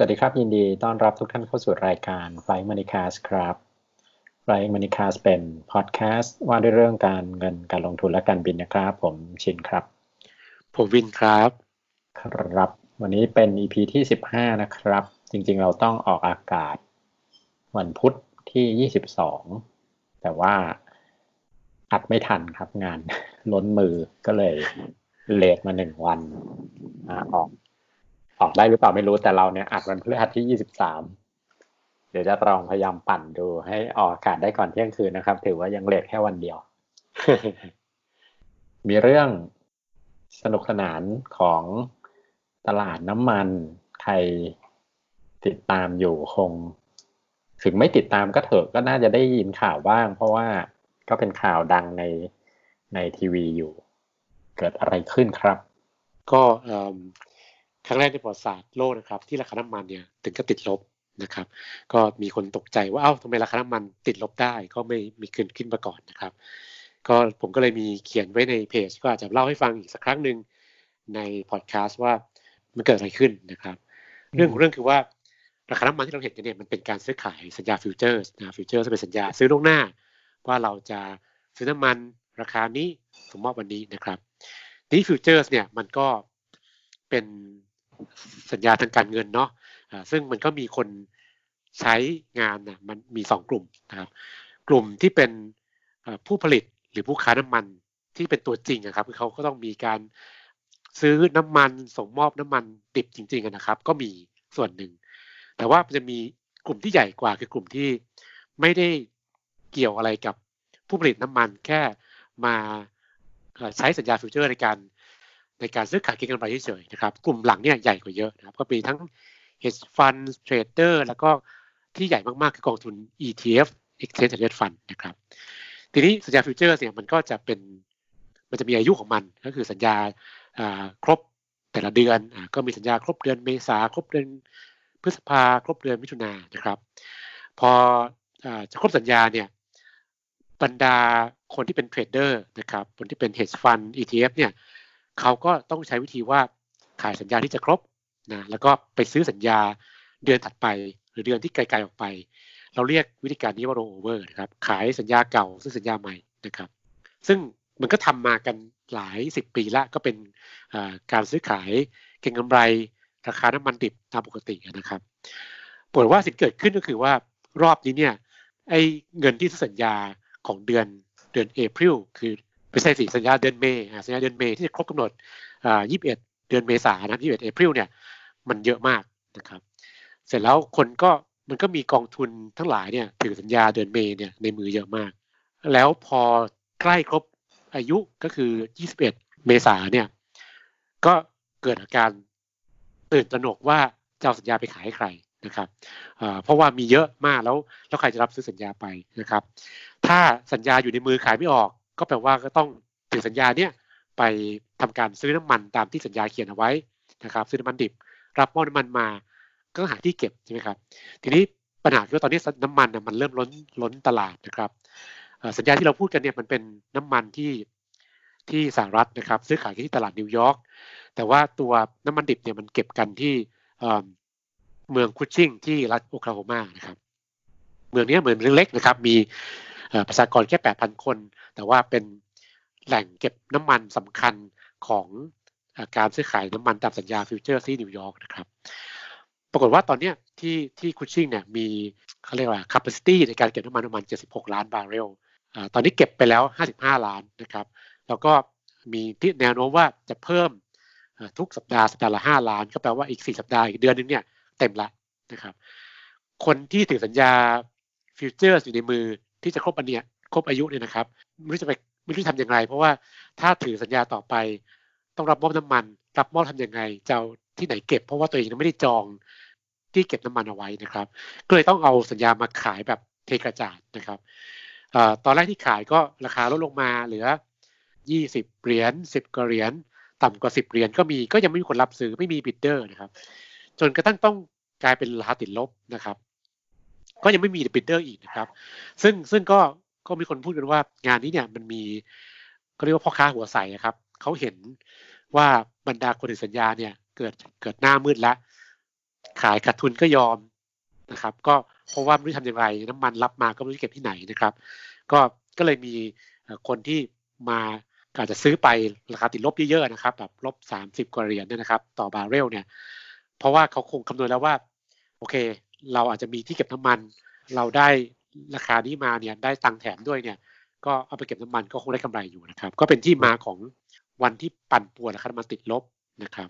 สวัสดีครับ ยินดีต้อนรับทุกท่านเข้าสู่รายการ Flying Money Cast ครับ Flying Money Cast เป็นพอดแคสต์ว่าด้วยเรื่องการเงินการลงทุนและการบินนะครับ ผมชินครับ ผมวินครับ ครับ วันนี้เป็น EP ที่ 15 นะครับ จริงๆเราต้องออกอากาศ วันพุธที่ 22 แต่ว่าอัดไม่ทันครับงานล้นมือก็เลยเลทมาหนึ่งวันอออก ออกได้หรือเปล่าไม่รู้แต่เราเนี่ยอัดวันพฤหัสที่ยี่สิบสามเดี๋ยวจะลองพยายามปั่นดูให้ออกอากาศได้ก่อนเที่ยงคืนนะครับ ถือว่ายังเลทแค่วันเดียว มีเรื่องสนุกสนานของตลาดน้ำมันใครติดตามอยู่คง ถึงไม่ติดตามก็เถอะก็น่าจะได้ยินข่าวบ้าง เพราะว่าก็เป็นข่าวดังในในทีวีอยู่ เกิดอะไรขึ้นครับ ก็ ครั้งแรกในประวัติศาสตร์โลกนะครับที่ราคาน้ำมันเนี่ยถึงกับติดลบนะครับ ก็มีคนตกใจว่าเอ้าทำไมราคาน้ำมันติดลบได้ก็ไม่มีขึ้นขึ้นมาก่อนนะครับ ก็ผมก็เลยมีเขียนไว้ในเพจ ก็อาจจะเล่าให้ฟังอีกสักครั้งหนึ่งในพอดแคสต์ว่ามันเกิดอะไรขึ้นนะครับ เรื่องของเรื่องคือว่าราคาน้ำมันที่เราเห็นกันเนี่ยมันเป็นการซื้อขายสัญญา future นะ future จะเป็นสัญญาซื้อล่วงหน้า ว่าเราจะซื้อน้ำมันราคานี้สมมติวันนี้นะครับนี้ฟิวเจอร์สเนี่ยมันก็เป็น สัญญาทางการเงินเนาะซึ่งมันก็มีคนใช้งานนะมันมีสองกลุ่มนะครับกลุ่มที่เป็นผู้ผลิตหรือผู้ค้าน้ำมันที่เป็นตัวจริงนะครับคือเขาก็ต้องมีการซื้อน้ำมันส่งมอบน้ำมันดิบจริงๆนะครับ ก็มีส่วนหนึ่ง แต่ว่าจะมีกลุ่มที่ใหญ่กว่าคือกลุ่มที่ไม่ได้เกี่ยวอะไรกับผู้ผลิตน้ำมันแค่มาใช้สัญญา future ในการ ในการซื้อขายเก็งกำไรเฉยๆนะครับ กลุ่มหลังเนี่ยใหญ่กว่าเยอะนะครับ ก็มีทั้ง hedge fund trader แล้วก็ที่ใหญ่มากๆคือกองทุน ETF exchange traded fund นะครับ ทีนี้สัญญา future เนี่ยมันก็จะเป็นมันจะมีอายุของมันก็คือสัญญาครบแต่ละเดือนอก็มีสัญญาครบเดือนเมษาครบเดือนพฤษภาครบเดือนมิถุนานะครับ พออจะครบสัญญาเนี่ยบรรดาคนที่เป็นเทรดเดอร์นะครับคนที่เป็น hedge fund ETF เนี่ย เขาก็ต้องใช้วิธีว่าขายสัญญาที่จะครบนะแล้วก็ไปซื้อสัญญาเดือนถัดไป หรือเดือนที่ไกลๆออกไป เราเรียกวิธีการนี้ว่า roll over นะครับขายสัญญาเก่าซื้อสัญญาใหม่นะครับ ซึ่งมันก็ทำมากันหลายสิบปีละก็เป็นการซื้อขายเก็งกำไร ราคาน้ำมันดิบตามปกตินะครับปวดว่าสิ่งเกิดขึ้นก็คือว่ารอบนี้เนี่ยไอ้เงินที่สัญญาของเดือนเดือนเอพริลคือ ไม่ใช่สิสัญญาเดือนเมย์สัญญาเดือนเมย์ที่จะครบกำหนดอ่า21เดือนเมษายนนะ21เอพริลเนี่ยมันเยอะมากนะครับ เสร็จแล้วคนก็มันก็มีกองทุนทั้งหลายเนี่ยถือสัญญาเดือนเมย์เนี่ยในมือเยอะมาก แล้วพอใกล้ครบอายุก็คือ 21 เมษาเนี่ย ก็เกิดอาการตื่นตระหนกว่าจะเอาสัญญาไปขายให้ใครนะครับเพราะว่ามีเยอะมากแล้วแล้วใครจะรับซื้อสัญญาไปนะครับ ถ้าสัญญาอยู่ในมือขายไม่ออก ก็แปลว่าก็ต้องถือสัญญาเนี่ยไปทำการซื้อน้ำมันตามที่สัญญาเขียนเอาไว้นะครับ ซื้อน้ำมันดิบ รับมอบน้ำมันมา ก็หาที่เก็บใช่ไหมครับ ทีนี้ปัญหาคือตอนนี้น้ำมันมันเริ่มล้นล้นตลาดนะครับสัญญาที่เราพูดกันเนี่ยมันเป็นน้ำมันที่ที่สหรัฐนะครับ ซื้อขายที่ตลาดนิวยอร์กแต่ว่าตัวน้ำมันดิบเนี่ยมันเก็บกันที่เมืองคุชชิงที่รัฐโอคลาโฮมานะครับ เมืองนี้เหมือนเมืองเล็กนะครับ มี ประชากรแค่ 8,000 คน แต่ว่าเป็นแหล่งเก็บน้ำมันสำคัญของการซื้อขายน้ำมันตามสัญญา future ที่นิวยอร์กนะครับ ปรากฏว่าตอนนี้ที่ที่คุชชิงเนี่ยมีเขาเรียกว่า capacity ในการเก็บน้ำมันประมาณ 76 ล้านบาร์เรลตอนนี้เก็บไปแล้ว 55 ล้านนะครับ แล้วก็มีที่แนวโน้มว่าจะเพิ่มทุกสัปดาห์สัปดาห์ละ 5 ล้าน ก็แปลว่าอีก 4 สัปดาห์อีกเดือนนึงเนี่ยเต็มละนะครับ คนที่ถือสัญญาfuture อยู่ในมือ ที่จะครบอันเนี้ยครบอายุเนี่ยนะครับไม่รู้จะไปไม่รู้ทำยังไงเพราะว่าถ้าถือสัญญาต่อไป ต้องรับมอบน้ำมัน รับมอบทำยังไงจะที่ไหนเก็บ เพราะว่าตัวเองไม่ได้จองที่เก็บน้ำมันเอาไว้นะครับ ก็เลยต้องเอาสัญญามาขายแบบเทกระจาดนะครับตอนแรกที่ขายก็ราคาลดลงมาเหลือ 20 เหรียญ10กว่าเหรียญต่ำกว่า 10 เหรียญก็มีก็ยังไม่มีคนรับซื้อไม่มี bidder นะครับ จนกระทั่งต้องกลายเป็นราคาติดลบนะครับ ก็ยังไม่มีบิดเดอร์อีกนะครับ ซึ่งซึ่งก็ก็มีคนพูดกันว่างานนี้เนี่ยมันมีก็เรียกว่าพ่อค้าหัวใสนะครับเขาเห็นว่าบรรดาคนถือสัญญาเนี่ยเกิดเกิดหน้ามืดแล้ว ขายขาดทุนก็ยอมนะครับ ก็เพราะว่าไม่รู้ทำอย่างไร น้ำมันรับมาก็ไม่รู้เก็บที่ไหนนะครับ ก็ก็เลยมีคนที่มาอาจจะซื้อไปราคาติดลบเยอะๆนะครับแบบลบสามสิบกว่าเหรียญเนี่ยนะครับ ต่อบาร์เรลเนี่ย เพราะว่าเขาคงคำนวณแล้วว่า โอเค เราอาจจะมีที่เก็บน้ำมัน เราได้ราคานี้มาเนี่ยได้ตังแถมด้วยเนี่ย ก็เอาไปเก็บน้ำมันก็คงได้กำไรอยู่นะครับ ก็เป็นที่มาของวันที่ปั่นป่วนราคาน้ำมันติดลบนะครับ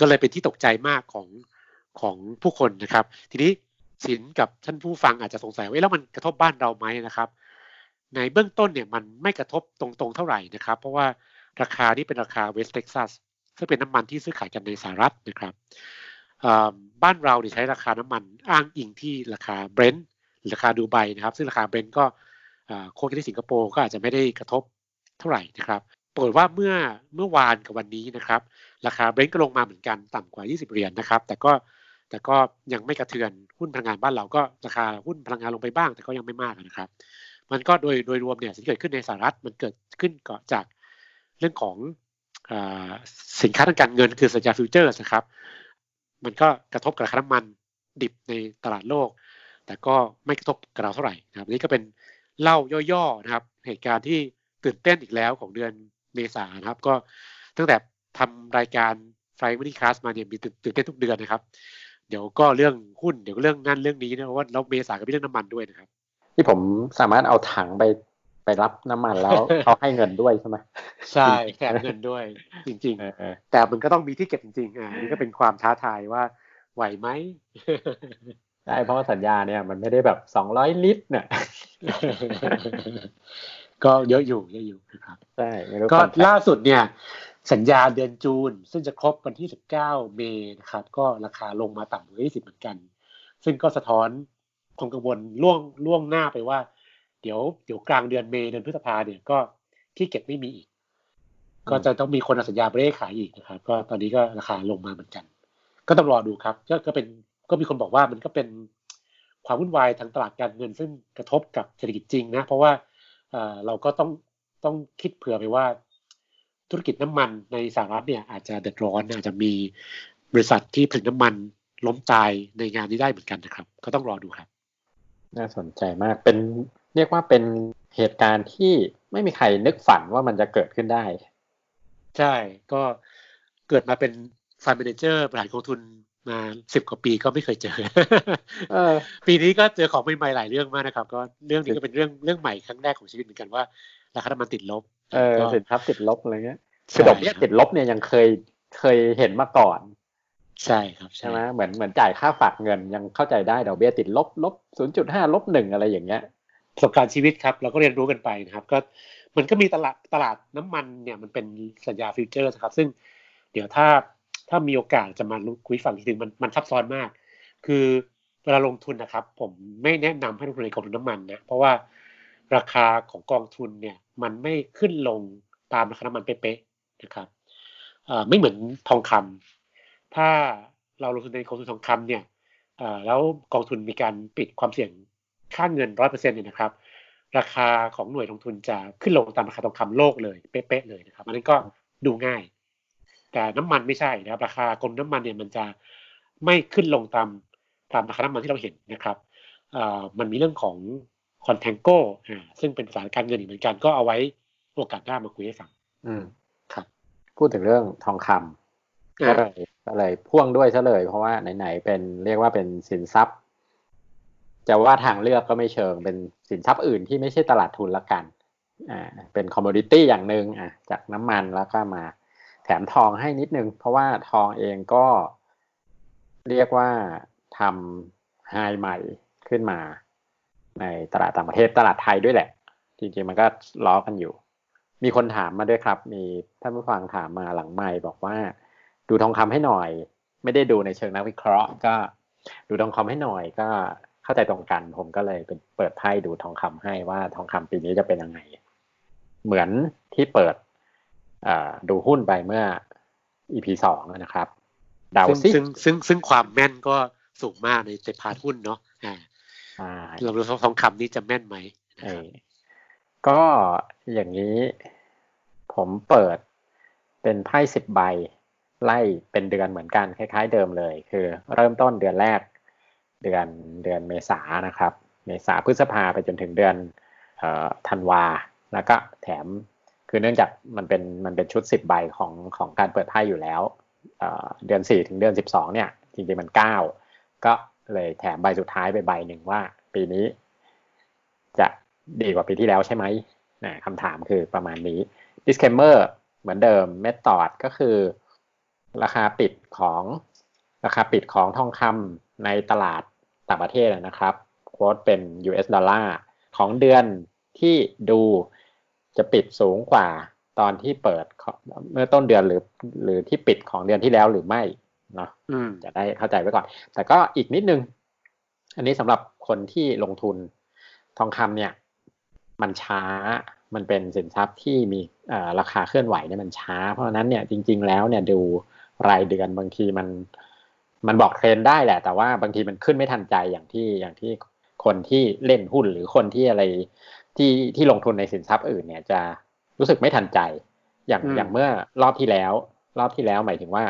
ก็เลยเป็นที่ตกใจมากของของผู้คนนะครับ ทีนี้สินกับท่านผู้ฟังอาจจะสงสัยว่าแล้วมันกระทบบ้านเราไหมนะครับ ในเบื้องต้นเนี่ยมันไม่กระทบตรงๆเท่าไหร่นะครับ เพราะว่าราคานี้เป็นราคาเวสต์เท็กซัสซึ่งเป็นน้ำมันที่ซื้อขายกันในสหรัฐนะครับ บ้านเราเนี่ยใช้ราคาน้ำมันอ้างอิงที่ราคาเบรนท์ราคาดูไบนะครับ ซึ่งราคาเบรนท์ก็ quote กันที่สิงคโปร์ก็อาจจะไม่ได้กระทบเท่าไหร่นะครับปรากฏว่าเมื่อเมื่อวานกับวันนี้นะครับ ราคาเบรนท์ก็ลงมาเหมือนกันต่ำกว่า 20 เหรียญนะครับ แต่ก็แต่ก็ยังไม่กระเทือนหุ้นพลังงานบ้านเราก็ราคาหุ้นพลังงานลงไปบ้าง แต่ก็ยังไม่มากนะครับ มันก็โดยโดยรวมเนี่ยสิ่งเกิดขึ้นในสหรัฐมันเกิดขึ้นก็จากเรื่องของอสินค้าทางการเงินคือสัญญาฟิวเจอร์นะครับ มันก็กระทบกับราคาน้ำมันดิบในตลาดโลก แต่ก็ไม่กระทบกับเราเท่าไหร่นะครับนี่ก็เป็นเล่าย่อๆนะครับ เหตุการณ์ที่ตื่นเต้นอีกแล้วของเดือนเมษานะครับ ก็ตั้งแต่ทำรายการไฟมินิคลาสมาเนี่ยมีตื่นเต้นทุกเดือนนะครับ เดี๋ยวก็เรื่องหุ้นเดี๋ยวก็เรื่องนั่นเรื่องนี้นะว่าเราเมษาก็มีเรื่องน้ำมันด้วยนะครับที่ผมสามารถเอาถังไป ไปรับน้ำมันแล้วเขาให้เงินด้วยใช่ไหมใช่แถมเงินด้วย จริงๆแต่มันก็ต้องมีที่เก็บจริงๆอ่านี่ก็เป็นความท้าทายว่าไหวไหมใช่เพราะสัญญาเนี่ยมันไม่ได้แบบสองร้อยลิตรเนี่ยก็เยอะอยู่เยอะอยู่นะครับใช่ก็ล่าสุดเนี่ย สัญญาเดือนจูน ซึ่งจะครบวันที่สิบเก้าเมษนะครับ ก็ราคาลงมาต่ำกว่ายี่สิบเหมือนกัน ซึ่งก็สะท้อนความกังวลล่วงล่วงหน้าไปว่า เดี๋ยวเดี๋ยวกลางเดือนเมษเดือนพฤษภาเนี่ยก็ที่เก็บไม่มีอีก ก็จะต้องมีคนสัญญาเบรกขายอีกนะครับ ก็ตอนนี้ก็ราคาลงมาเหมือนกัน ก็ต้องรอดูครับก็ก็เป็นก็มีคนบอกว่ามันก็เป็นความวุ่นวายทางตลาดการเงินซึ่งกระทบกับเศรษฐกิจจริงนะ เพราะว่าเราก็ต้องต้องคิดเผื่อไปว่า ธุรกิจน้ำมันในสหรัฐเนี่ยอาจจะเดือดร้อนอาจจะมีบริษัทที่ผลิตน้ำมันล้มตายในงานนี้ได้เหมือนกันนะครับ ก็ต้องรอดูครับ น่าสนใจมากเป็น เรียกว่าเป็นเหตุการณ์ที่ไม่มีใครนึกฝันว่ามันจะเกิดขึ้นได้ ใช่ก็เกิดมาเป็นฟันเมนเจอร์บริหารกองทุนมาสิบกว่าปีก็ไม่เคยเจอปีนี้ก็เจอของใหม่ๆหลายเรื่องมากนะครับ ก็เรื่องนี้ก็เป็นเรื่องเรื่องใหม่ครั้งแรกของชีวิตเหมือนกันว่าราคาน้ำมันติดลบเออสินทรัพย์ติดลบอะไรเงี้ยคือดอกเบี้ยติดลบเนี่ยยังเคยเคยเห็นมาก่อน ใช่ครับใช่ไหมเหมือนเหมือนจ่ายค่าฝากเงินยังเข้าใจได้ดอกเบี้ยติดลบลบศูนย์จุดห้าลบหนึ่งอะไรอย่างเงี้ย ประสบการณ์ชีวิตครับ เราก็เรียนรู้กันไปนะครับ ก็มันก็มีตลาดตลาดน้ำมันเนี่ยมันเป็นสัญญา future นะครับ ซึ่งเดี๋ยวถ้าถ้ามีโอกาสจะมาคุยฟังทีนึงมันมันซับซ้อนมาก คือเวลาลงทุนนะครับ ผมไม่แนะนำให้ลงทุนในกองทุนน้ำมันนะเพราะว่าราคาของกองทุนเนี่ยมันไม่ขึ้นลงตามราคาน้ำมันเป๊ะๆนะครับไม่เหมือนทองคำถ้าเราลงทุนในกองทุนทองคำเนี่ยแล้วกองทุนมีการปิดความเสี่ยง ค่าเงินร้อยเปอร์เซ็นต์เนี่ยนะครับ ราคาของหน่วยลงทุนจะขึ้นลงตามราคาทองคำโลกเลยเป๊ะๆเลยนะครับอันนั้นก็ดูง่าย แต่น้ำมันไม่ใช่นะครับ ราคากรมน้ำมันเนี่ยมันจะไม่ขึ้นลงตามตามราคาน้ำมันที่เราเห็นนะครับมันมีเรื่องของคอนแทงโก้ซึ่งเป็นภาษาการเงินอีกเหมือนกันก็เอาไว้โอกาสหน้ามาคุยให้ฟังอืมครับ พูดถึงเรื่องทองคำก็เลยก็เลยพ่วงด้วยซะเลย เพราะว่าไหนๆเป็นเรียกว่าเป็นสินทรัพย์ จะว่าทางเลือกก็ไม่เชิงเป็นสินทรัพย์อื่นที่ไม่ใช่ตลาดทุนละกันอ่าเป็น commodity อย่างหนึ่งอะจากน้ำมันแล้วก็มาแถมทองให้นิดนึง เพราะว่าทองเองก็เรียกว่าทำ high ใหม่ขึ้นมา ในตลาดต่างประเทศตลาดไทยด้วยแหละ จริงๆมันก็ล้อกันอยู่ มีคนถามมาด้วยครับ มีท่านผู้ฟังถามมาหลังไมค์บอกว่า ดูทองคำให้หน่อย ไม่ได้ดูในเชิงนักวิเคราะห์ ก็ ดูทองคำให้หน่อยก็ เข้าใจตรงกัน ผมก็เลยเป็นเปิดไพ่ดูทองคำให้ว่าทองคำปีนี้จะเป็นยังไง เหมือนที่เปิดดูหุ้นไปเมื่อ EP สองนะครับดาวซิซึ่งซึ่งซึ่งความแม่นก็สูงมากในเซ็พาร์หุ้นเนาะอ่าเราดูทองคำนี้จะแม่นไหมก็อย่างนี้ผมเปิดเป็นไพ่สิบใบ ไล่เป็นเดือนเหมือนกันคล้าย ๆ เดิมเลย คือ เริ่มต้นเดือนแรก เดือนเดือนเมษานะครับ เมษาพฤษภาไปจนถึงเดือนธันวา แล้วก็แถมคือเนื่องจากมันเป็นมันเป็นชุดสิบใบของของการเปิดไพ่อยู่แล้วเดือนสี่ถึงเดือนสิบสองเนี่ย จริงๆมันเก้าก็เลยแถมใบสุดท้ายไปใบหนึ่งว่า ปีนี้ จะดีกว่าปีที่แล้วใช่ไหมนะคำถามคือประมาณนี้ disclaimer เหมือนเดิม method ก็คือ ราคาปิดของราคาปิดของทองคำ ในตลาดต่างประเทศนะครับโค้ดเป็น US ดอลลาร์ของเดือนที่ดูจะปิดสูงกว่าตอนที่เปิดเมื่อต้นเดือนหรือหรือที่ปิดของเดือนที่แล้วหรือไม่เนาะจะได้เข้าใจไว้ก่อน แต่ก็อีกนิดนึง อันนี้สำหรับคนที่ลงทุนทองคำเนี่ย มันช้ามันเป็นสินทรัพย์ที่มีราคาเคลื่อนไหวเนี่ยมันช้า เพราะฉะนั้นเนี่ยจริง ๆ แล้วเนี่ยดูรายเดือนบางทีมัน มันบอกเทรนได้แหละ แต่ว่าบางทีมันขึ้นไม่ทันใจอย่างที่อย่างที่คนที่เล่นหุ้นหรือคนที่อะไรที่ที่ลงทุนในสินทรัพย์อื่นเนี่ยจะรู้สึกไม่ทันใจ อย่างอย่างเมื่อรอบที่แล้ว รอบที่แล้วหมายถึงว่า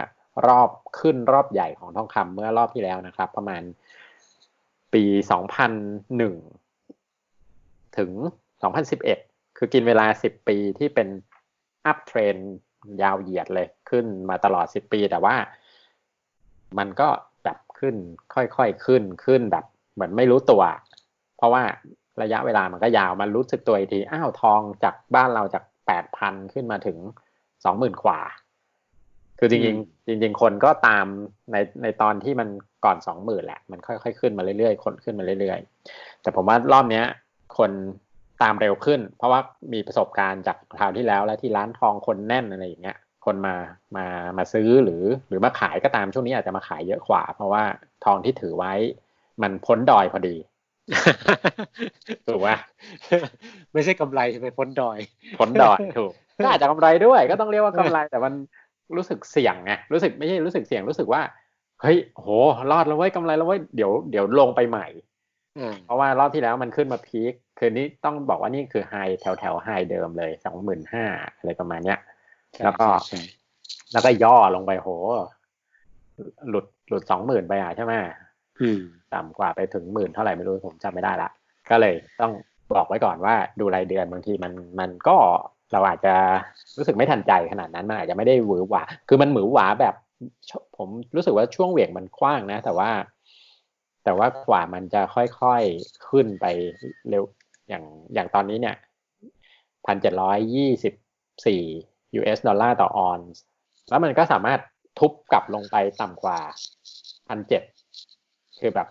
รอบขึ้นรอบใหญ่ของทองคำเมื่อรอบที่แล้วนะครับ ประมาณปีสองพันหนึ่งถึงสองพันสิบเอ็ดคือกินเวลาสิบปีที่เป็นอัพเทรนยาวเหยียดเลยขึ้นมาตลอดสิบปี แต่ว่า มันก็แบบขึ้น ค่อยๆขึ้นขึ้นแบบ เหมือนไม่รู้ตัว เพราะว่าระยะเวลามันก็ยาวมันรู้สึกตัวอีกทีอ้าวทองจากบ้านเราจากแปดพันขึ้นมาถึงสองหมื่นกว่า คือจริงๆจริง ๆ คนก็ตามในในตอนที่มันก่อนสองหมื่นแหละ มันค่อยๆขึ้นมาเรื่อยๆคนขึ้นมาเรื่อยๆ แต่ผมว่ารอบเนี้ย คนตามเร็วขึ้น เพราะว่ามีประสบการณ์จากคราวที่แล้วและที่ร้านทองคนแน่นอะไรอย่างเงี้ย คนมามามาซื้อหรือหรือมาขายก็ตามช่วงนี้อาจจะมาขายเยอะกว่า เพราะว่าทองที่ถือไว้มันพ้นดอยพอดีถูกไหมไม่ใช่กำไรใช่ไหมพ้นดอย พ้นดอยถูกก็อาจจะกำไรด้วย ก็ต้องเรียกว่ากำไรแต่มันรู้สึกเสี่ยงไงรู้สึกไม่ใช่รู้สึกเสี่ยงรู้สึกว่าเฮ้ยโหรอดแล้วเว้ยกำไรแล้วเว้ยเดี๋ยวเดี๋ยวลงไปใหม่เพราะว่ารอบที่แล้วมันขึ้นมาพีคคืนนี้ต้องบอกว่านี่คือไฮแถวแถวไฮเดิมเลยสองหมื่นห้าอะไรประมาณเนี้ย แล้วก็แล้วก็ย่อลงไปโห หลุดหลุดสองหมื่นไปอะใช่ไหมต่ำกว่าไปถึงหมื่นเท่าไหร่ไม่รู้ผมจำไม่ได้ละก็เลยต้องบอกไว้ก่อนว่าดูรายเดือนบางทีมันมันก็เราอาจจะรู้สึกไม่ทันใจขนาดนั้นมันอาจจะไม่ได้หวือหวา คือมันหวือหวาแบบ ผมรู้สึกว่าช่วงเหวี่ยงมันกว้างนะ แต่ว่า แต่ว่ากว่ามันจะค่อยๆขึ้นไปเร็วอย่างอย่างตอนนี้เนี่ยพันเจ็ดร้อยยี่สิบสี่ US ดอลลาร์ต่อออนซ์แล้วมันก็สามารถทุบกลับลงไปต่ำกว่าพันเจ็ดคือแบบ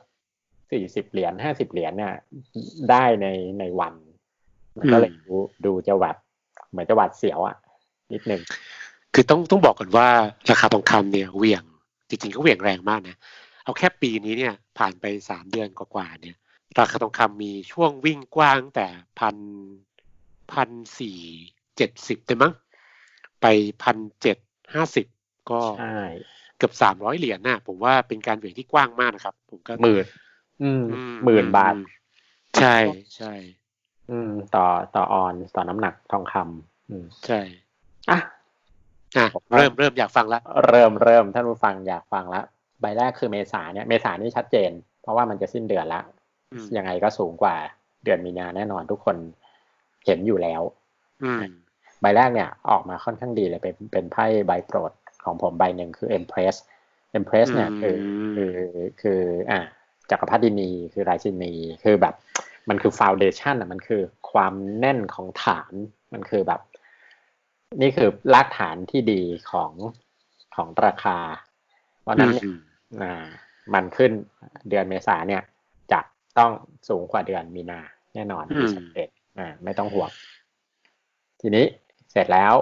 สี่สิบเหรียญห้าสิบเหรียญเนี่ยได้ในในวันก็เลยดูดูจะหวัด เหมือนจะหวัดเสียวอะนิดหนึ่งคือต้องต้องบอกก่อนว่าราคาทองคำเนี่ยเหวี่ยง จริงๆก็เหวี่ยงแรงมากนะ เอาแค่ปีนี้เนี่ยผ่านไปสามเดือนกว่าๆเนี่ย ราคาทองคำมีช่วงวิ่งกว้างแต่พันพันสี่เจ็ดสิบได้มั้ง ไปพันเจ็ดห้าสิบก็เกือบสามร้อยเหรียญน่ะ ผมว่าเป็นการเหวี่ยงที่กว้างมากนะครับ ผมก็หมื่นหมื่นบาท ใช่ใช่อืม ต่อต่อออนต่อน้ำหนักทองคำอืมใช่อะอะเริ่มเริ่มอยากฟังละเริ่มเริ่มท่านผู้ฟังอยากฟังละใบแรกคือเมษาเนี่ยเมษานี่ชัดเจน เพราะว่ามันจะสิ้นเดือนละยังไงก็สูงกว่าเดือนมีนาแน่นอนทุกคนเห็นอยู่แล้วอื ใบแรกเนี่ยออกมาค่อนข้างดีเลยเป็นเป็นไพ่ใบโปรดของผมใบหนึ่งคือ Empress Empress เนี่ยคือคือคืออ่าจักรพรรดินีคือราชินีคือแบบ มันคือฟาวเดชันอะมันคือความแน่นของฐานมันคือแบบ นี่คือรากฐานที่ดีของของราคา เพราะนั้นเนี่ยอ่ามันขึ้นเดือนเมษาเนี่ยจะต้องสูงกว่าเดือนมีนาแน่นอนที่ชัดเจนอ่าไม่ต้องห่วงทีนี้เส ร็จแล้ว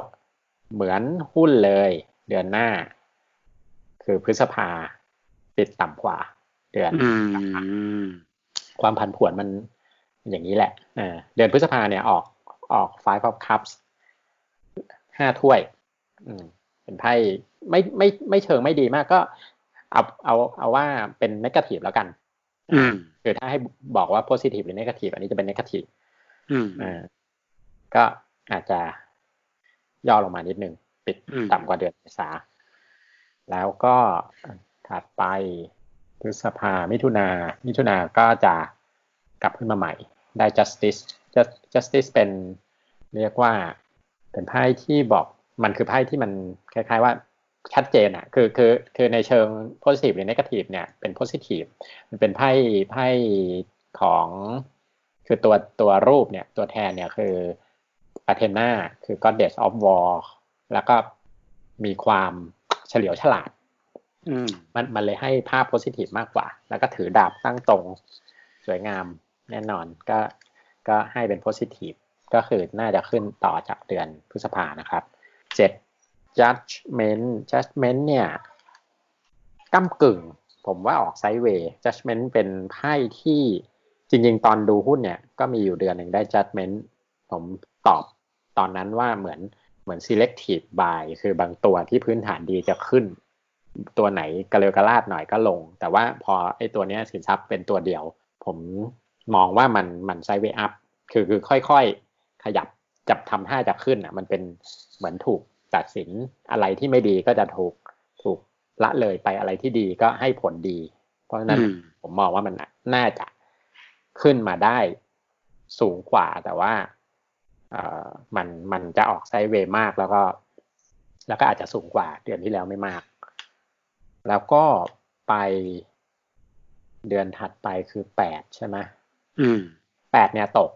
เหมือนหุ้นเลยเดือนหน้า คือพฤษภาปิดต่ำกว่า เดือนความผันผวนมันอย่างนี้แหละเดือนพฤษภาเนี่ยออกออก five of cups ห้าถ้วยเป็นไพ่ไม่ไม่ไม่เชิงไม่ดีมากก็เอาเอาเอาว่าเป็นนกาทีฟแล้วกันคือถ้าให้บอกว่า positive หรือ negative อันนี้จะเป็น negative ก็อาจจะ ย่อลงมานิดนึง ปิดต่ำกว่าเดือนเมษา แล้วก็ถัดไปพฤษภามิถุนา มิถุนาก็จะกลับขึ้นมาใหม่ ได้ justice justice เป็นเรียกว่าเป็นไพ่ที่บอกมันคือไพ่ที่มันคล้าย ๆ ว่าชัดเจนอะคือคือคือในเชิง positive หรือ negative เนี่ยเป็น positive มันเป็นไพ่ไพ่ของ คือตัวตัวรูปเนี่ยตัวแทนเนี่ยคือ อาเทนาคือ goddess of war แล้วก็มีความเฉลียวฉลาดอืมมันมันเลยให้ภาพโพสิทีฟมากกว่า แล้วก็ถือดาบตั้งตรงสวยงามแน่นอนก็ก็ให้เป็นโพสิทีฟก็คือน่าจะขึ้นต่อจากเดือนพฤษภานะครับเจ็ด judgment judgment เนี่ยก้ากึ่ง ผมว่าออกไซด์เวย์ judgment เป็นไพ่ที่จริง ๆ ตอนดูหุ้นเนี่ย ก็มีอยู่เดือนหนึ่งได้ judgment ผมตอบ ตอนนั้นว่าเหมือนเหมือน selective buy คือบางตัวที่พื้นฐานดีจะขึ้น ตัวไหนกระเร็วกระลาดหน่อยก็ลง แต่ว่าพอไอ้ตัวเนี้ยสินทรัพย์เป็นตัวเดียว ผมมองว่ามันมันไซด์เวย์อัพคือคือค่อยๆ ขยับจับทำท่าจะขึ้นอะ มันเป็นเหมือนถูกตัดสินอะไรที่ไม่ดีก็จะถูกถูกละเลยไปอะไรที่ดีก็ให้ผลดี เพราะฉะนั้นอืมผมมองว่ามันน่าจะขึ้นมาได้สูงกว่าแต่ว่าเอ่อ มันมันจะออกไซด์เวย์มากแล้วก็ แล้วก็อาจจะสูงกว่าเดือนที่แล้วไม่มาก แล้วก็ไปเดือนถัดไปคือแปดใช่ไหมอืมแปดเนี่ยตก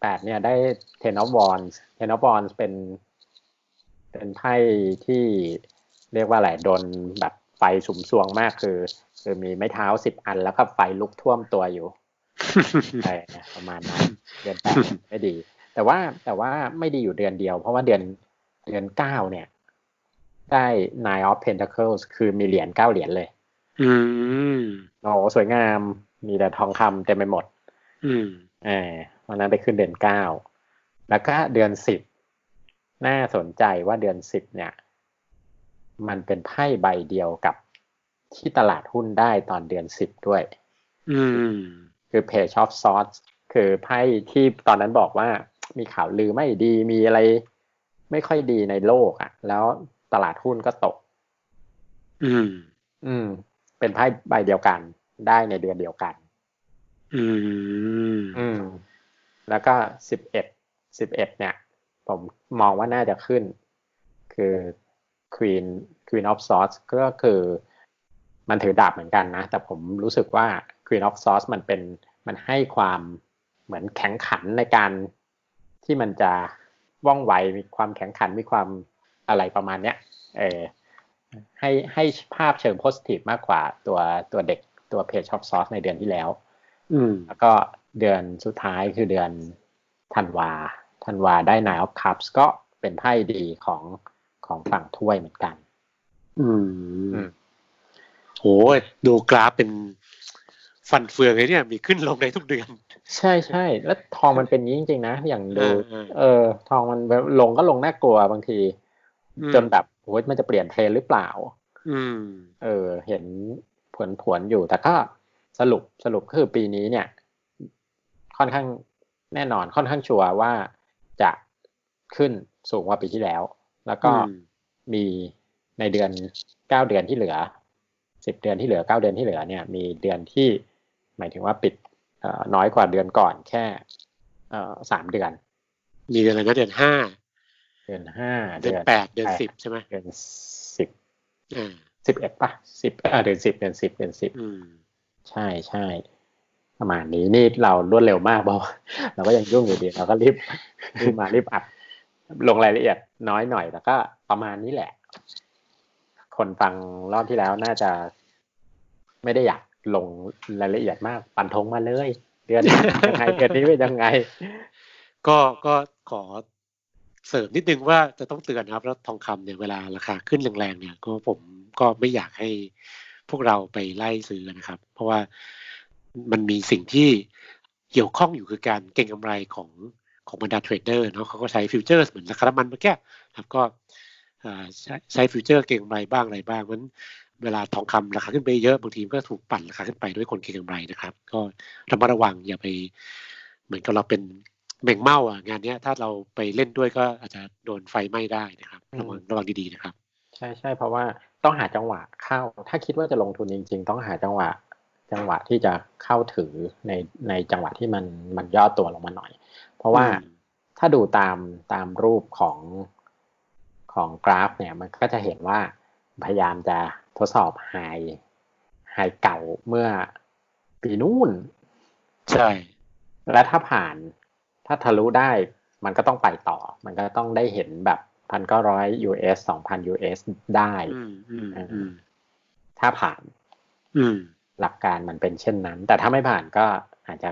แปดเนี่ยได้ ten of wands ten of wands เป็น เป็นไพ่ที่เรียกว่าอะไรโดนแบบไฟสุมสวงมากคือ คือมีไม้เท้าสิบอันแล้วก็ไฟลุกท่วมตัวอยู่ใช่นะประมาณนั้นเดือนแปดไม่ดี แต่ว่าแต่ว่าไม่ดีอยู่เดือนเดียว เพราะว่าเดือนเดือนเก้าเนี่ย ได้ nine of pentacles คือมีเหรียญเก้าเหรียญเลย อืมโอ้โหสวยงามมีแต่ทองคำเต็มไปหมด อืมเออวันนั้นไปขึ้นเดือนเก้าแล้วก็เดือนสิบน่าสนใจว่าเดือนสิบเนี่ย มันเป็นไพ่ใบเดียวกับที่ตลาดหุ้นได้ตอนเดือนสิบด้วย อืม คือ Page of Swords คือไพ่ที่ตอนนั้นบอกว่า มีข่าวลือไม่ดีมีอะไร ไม่ค่อยดีในโลกอะ่ะ แล้วตลาดหุ้นก็ตก อืม อืม เป็นไพ่ใบเดียวกัน ได้ในเดือนเดียวกัน อืม อืม แล้วก็สิบเอ็ดสิบเอ็ดเนี่ย ผมมองว่าน่าจะขึ้น คือ Queen Queen of Swords ก็คือ มันถือดาบเหมือนกันนะ แต่ผมรู้สึกว่า Queen of Swords มันเป็นมันให้ความเหมือนแข็งขันในการ ที่มันจะว่องไวมีความแข็งขันมีความอะไรประมาณเนี้ยเออให้ให้ภาพเชิงโพสิทีฟมากกว่าตัวตัวเด็กตัว Page of Swords ในเดือนที่แล้ว อืมแล้วก็เดือนสุดท้ายคือเดือนธันวาธันวาได้ Nine of Cups ก็เป็นไพ่ดีของของฝั่งถ้วยเหมือนกัน อือืมมโหดูกราฟเป็น ฟันเฟืองเลยเนี่ยมีขึ้นลงในทุกเดือน ใช่ใช่แล้วทองมันเป็นอย่างนี้จริง ๆ นะ อย่างดูเออเออเออ ทองมันลงก็ลงน่ากลัวบางทีอืมจนแบบโอ้ยมันจะเปลี่ยนเทรนด์หรือเปล่า อืม เออ เห็นผลผวนๆอยู่แต่ก็สรุปสรุปก็คือปีนี้เนี่ย ค่อนข้างแน่นอนค่อนข้างชัวร์ว่าจะขึ้นสูงกว่าปีที่แล้ว แล้วก็อืมมีในเดือนเก้าเดือนที่เหลือสิบเดือนที่เหลือเก้าเดือนที่เหลือเนี่ย มีเดือนที่ หมายถึงว่าปิดเอ่อน้อยกว่าเดือนก่อนแค่เอ่อสามเดือน มีเดือนอะไรนะเดือนห้าเดือนห้าเดือนแปดเดือนสิบใช่ไหมเดือนสิบอ่าสิบเอ็ดป่ะสิบอ่าเดือนสิบเดือนสิบเดือนสิบอืมใช่ใช่ประมาณนี้นี่เรารวดเร็วมากเพราะว่าเราก็ยังยุ่งอยู่ดีเราก็รีบรีบมารีบอัดลงรายละเอียดน้อยหน่อยแต่ก็ประมาณนี้แหละ คนฟังรอบที่แล้วน่าจะไม่ได้อยาก ลงรายละเอียดมาก ปันธงมาเลย เดือนยังไงเดือนนี้เป็นยังไง ก็ก็ขอเสริมนิดนึงว่าจะต้องเตือนครับ แล้วทองคำเนี่ยเวลาราคาขึ้นแรงๆเนี่ยก็ผมก็ไม่อยากให้พวกเราไปไล่ซื้อนะครับ เพราะว่ามันมีสิ่งที่เกี่ยวข้องอยู่คือการเก็งกำไรของของบรรดา trader เนาะเขาก็ใช้ future เหมือนราคาน้ำมันเมื่อกี้ครับก็ใช้ future เก็งกำไรบ้างอะไรบ้างเพราะฉะนั้น เวลาทองคำราคาขึ้นไปเยอะบางทีมันก็ถูกปั่นราคาขึ้นไปด้วยคนเก็งกำไรนะครับ ก็ระมัดระวังอย่าไป เหมือนกับเราเป็นแมงเม่าอะงานเนี้ยถ้าเราไปเล่นด้วยก็อาจจะโดนไฟไหม้ได้นะครับระวังระวังดีๆนะครับใช่ใช่เพราะว่าต้องหาจังหวะเข้า ถ้าคิดว่าจะลงทุนจริง ๆ ต้องหาจังหวะ จังหวะที่จะเข้าถือในในจังหวะที่มันมันย่อตัวลงมาหน่อย เพราะว่าอืมถ้าดูตามตามรูปของของกราฟเนี่ยมันก็จะเห็นว่าพยายามจะ ทดสอบไฮไฮเก่าเมื่อปีนู่น ใช่ และถ้าผ่านถ้าทะลุได้มันก็ต้องไปต่อ มันก็ต้องได้เห็นแบบพันเก้าร้อย US สองพัน US ได้อืมอืมอืมถ้าผ่านอืมหลักการมันเป็นเช่นนั้น แต่ถ้าไม่ผ่านก็อาจจะ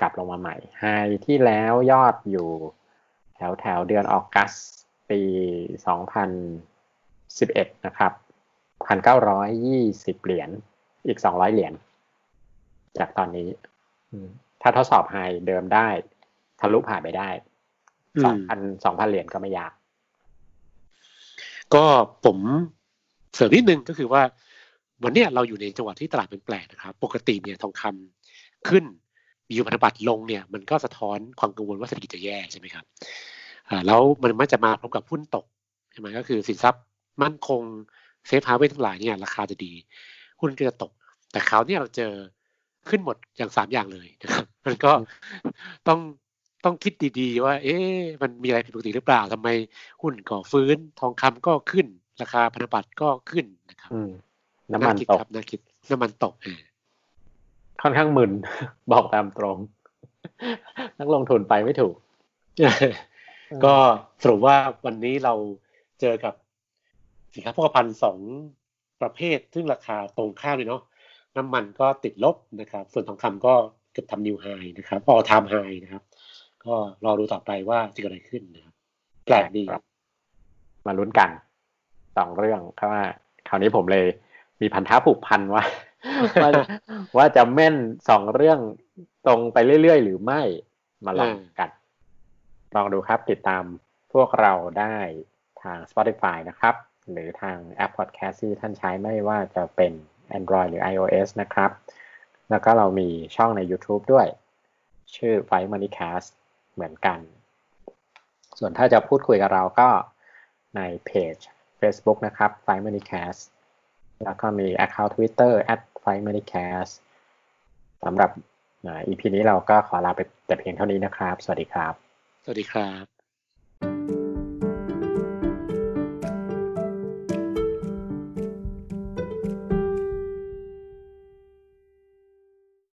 กลับลงมาใหม่ไฮที่แล้วยอดอยู่ แถวแถวเดือนออกัสปีสองพันสิบเอ็ดนะครับ พันเก้าร้อยยี่สิบเหรียญอีกสองร้อยเหรียญจากตอนนี้อืมถ้าทดสอบไฮเดิมได้ ทะลุผ่านไปได้อืสองมพันสองพันเหรียญก็ไม่ยาก ก็ผมเสริมนิดนึงก็คือว่า วันเนี้ยเราอยู่ในจังหวะที่ตลาดเป็นแปลกนะครับ ปกติเนี่ยทองคำขึ้นมีอยู่พันธบัตรลงเนี่ย มันก็สะท้อนความกังวลว่าเศรษฐกิจจะแย่ใช่ไหมครับอ่าแล้วมันมักจะมาพร้อมกับหุ้นตกใช่ไหมก็คือสินทรัพย์มั่นคง safe haven ทั้งหลายเนี่ยราคาจะดีหุ้นก็จะตก แต่คราวเนี้ยเราเจอขึ้นหมดอย่างสามอย่างเลยนะครับ มันก็ต้องต้องคิดดีๆว่า เอ๊ะมันมีอะไรผิดปกติหรือเปล่าทำไมหุ้นก็ฟื้น ทองคำก็ขึ้น ราคาพันธบัตรก็ขึ้นนะครับอืมน้ำมันคิดตกครับน่าคิดน้ำมันตกเออค่อนข้างมึนบอกตามตรง นักลงทุนไปไม่ถูก ก็สรุปว่าวันนี้เราเจอกับ สินค้าโภคภัณฑ์สองประเภท ซึ่งราคาตรงข้ามเลยเนาะน้ำมันก็ติดลบนะครับ ส่วนทองคำก็เกือบทำนิวไฮนะครับออทามไฮนะครับ ก็รอดูต่อไปว่าจะเกิดอะไรขึ้นนะครับแปลกดีครับมาลุ้นกันสองเรื่องเพราะว่าคราวนี้ผมเลยมีพันธะผูกพันว่าว่า ว่าจะแม่นสองเรื่องตรงไปเรื่อยๆ หรือไม่มาลองกัน ลองดูครับติดตามพวกเราได้ทาง Spotify นะครับ หรือทางแอป Podcast ที่ท่านใช้ไม่ว่าจะเป็น Android หรือ iOS นะครับ แล้วก็เรามีช่องใน YouTube ด้วย ชื่อ Five Money Cast เหมือนกัน ส่วนถ้าจะพูดคุยกับเราก็ในเพจ Facebook นะครับ Five Money Cast แล้วก็มี Account Twitter at Five Money Cast สำหรับอ่า EP นี้เราก็ขอลาไปแต่เพียงเท่านี้นะครับ สวัสดีครับ สวัสดีครับ